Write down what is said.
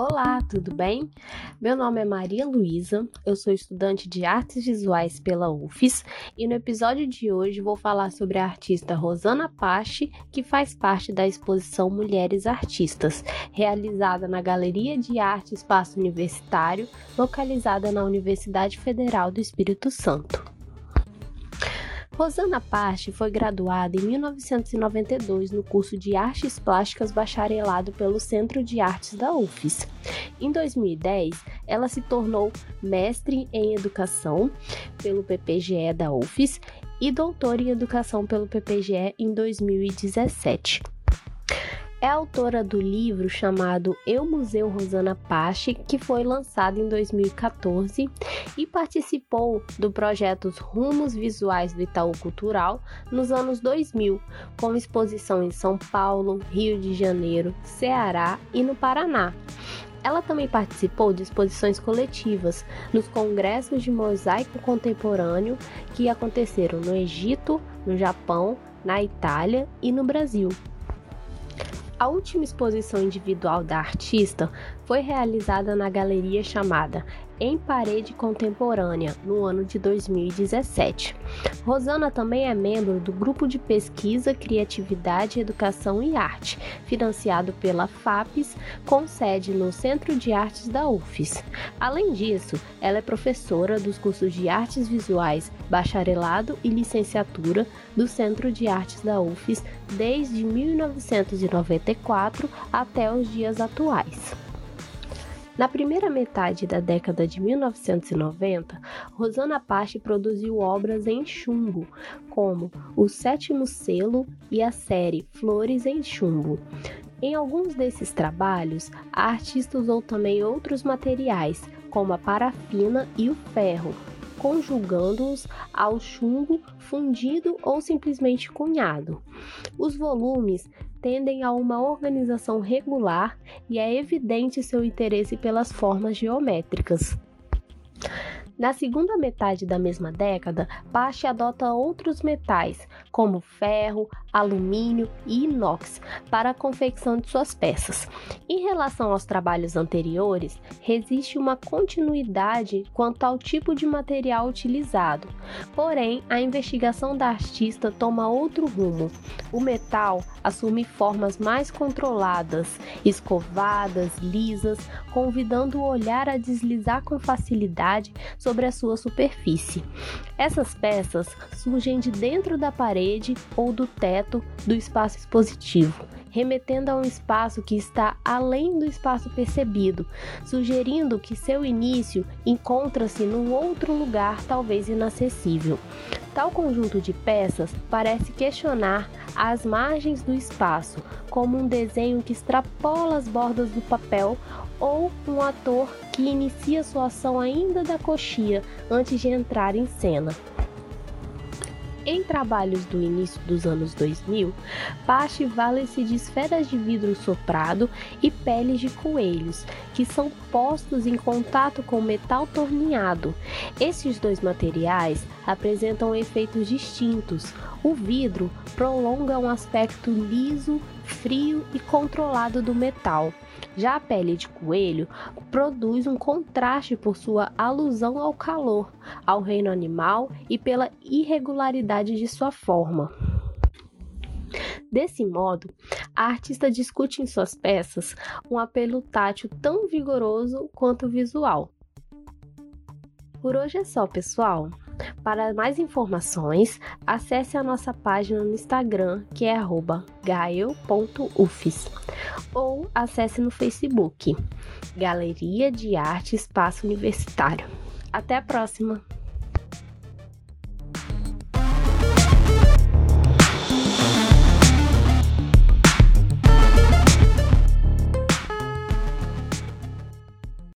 Olá, tudo bem? Meu nome é Maria Luísa, eu sou estudante de artes visuais pela UFES e no episódio de hoje vou falar sobre a artista Rosana Pache, que faz parte da exposição Mulheres Artistas, realizada na Galeria de Arte Espaço Universitário, localizada na Universidade Federal do Espírito Santo. Rosana Pache foi graduada em 1992 no curso de Artes Plásticas Bacharelado pelo Centro de Artes da UFES. Em 2010, ela se tornou mestre em Educação pelo PPGE da UFES e doutora em Educação pelo PPGE em 2017. É autora do livro chamado Eu Museu Rosana Pache, que foi lançado em 2014 e participou do projeto Rumos Visuais do Itaú Cultural nos anos 2000, com exposição em São Paulo, Rio de Janeiro, Ceará e no Paraná. Ela também participou de exposições coletivas nos congressos de mosaico contemporâneo que aconteceram no Egito, no Japão, na Itália e no Brasil. A última exposição individual da artista foi realizada na galeria chamada em parede contemporânea no ano de 2017. Rosana também é membro do grupo de pesquisa Criatividade, Educação e Arte, financiado pela FAPES, com sede no Centro de Artes da UFES. Além disso, ela é professora dos cursos de Artes Visuais, Bacharelado e Licenciatura do Centro de Artes da UFES desde 1994 até os dias atuais. Na primeira metade da década de 1990, Rosana Pache produziu obras em chumbo, como O Sétimo Selo e a série Flores em Chumbo. Em alguns desses trabalhos, a artista usou também outros materiais, como a parafina e o ferro, conjugando-os ao chumbo fundido ou simplesmente cunhado. Os volumes tendem a uma organização regular e é evidente seu interesse pelas formas geométricas. Na segunda metade da mesma década, Pache adota outros metais, como ferro, alumínio e inox, para a confecção de suas peças. Em relação aos trabalhos anteriores, resiste uma continuidade quanto ao tipo de material utilizado. Porém, a investigação da artista toma outro rumo. O metal assume formas mais controladas, escovadas, lisas, convidando o olhar a deslizar com facilidade sobre a sua superfície. Essas peças surgem de dentro da parede ou do teto do espaço expositivo, remetendo a um espaço que está além do espaço percebido, sugerindo que seu início encontra-se num outro lugar talvez inacessível. Tal conjunto de peças parece questionar as margens do espaço, como um desenho que extrapola as bordas do papel ou um ator que inicia sua ação ainda da coxia antes de entrar em cena. Em trabalhos do início dos anos 2000, Pache vale-se de esferas de vidro soprado e peles de coelhos, que são postos em contato com metal torneado. Esses dois materiais apresentam efeitos distintos. O vidro prolonga um aspecto liso, frio e controlado do metal. Já a pele de coelho produz um contraste por sua alusão ao calor, ao reino animal e pela irregularidade de sua forma. Desse modo, a artista discute em suas peças um apelo tátil tão vigoroso quanto visual. Por hoje é só, pessoal. Para mais informações, acesse a nossa página no Instagram, que é gael.ufis, ou acesse no Facebook, Galeria de Arte Espaço Universitário. Até a próxima!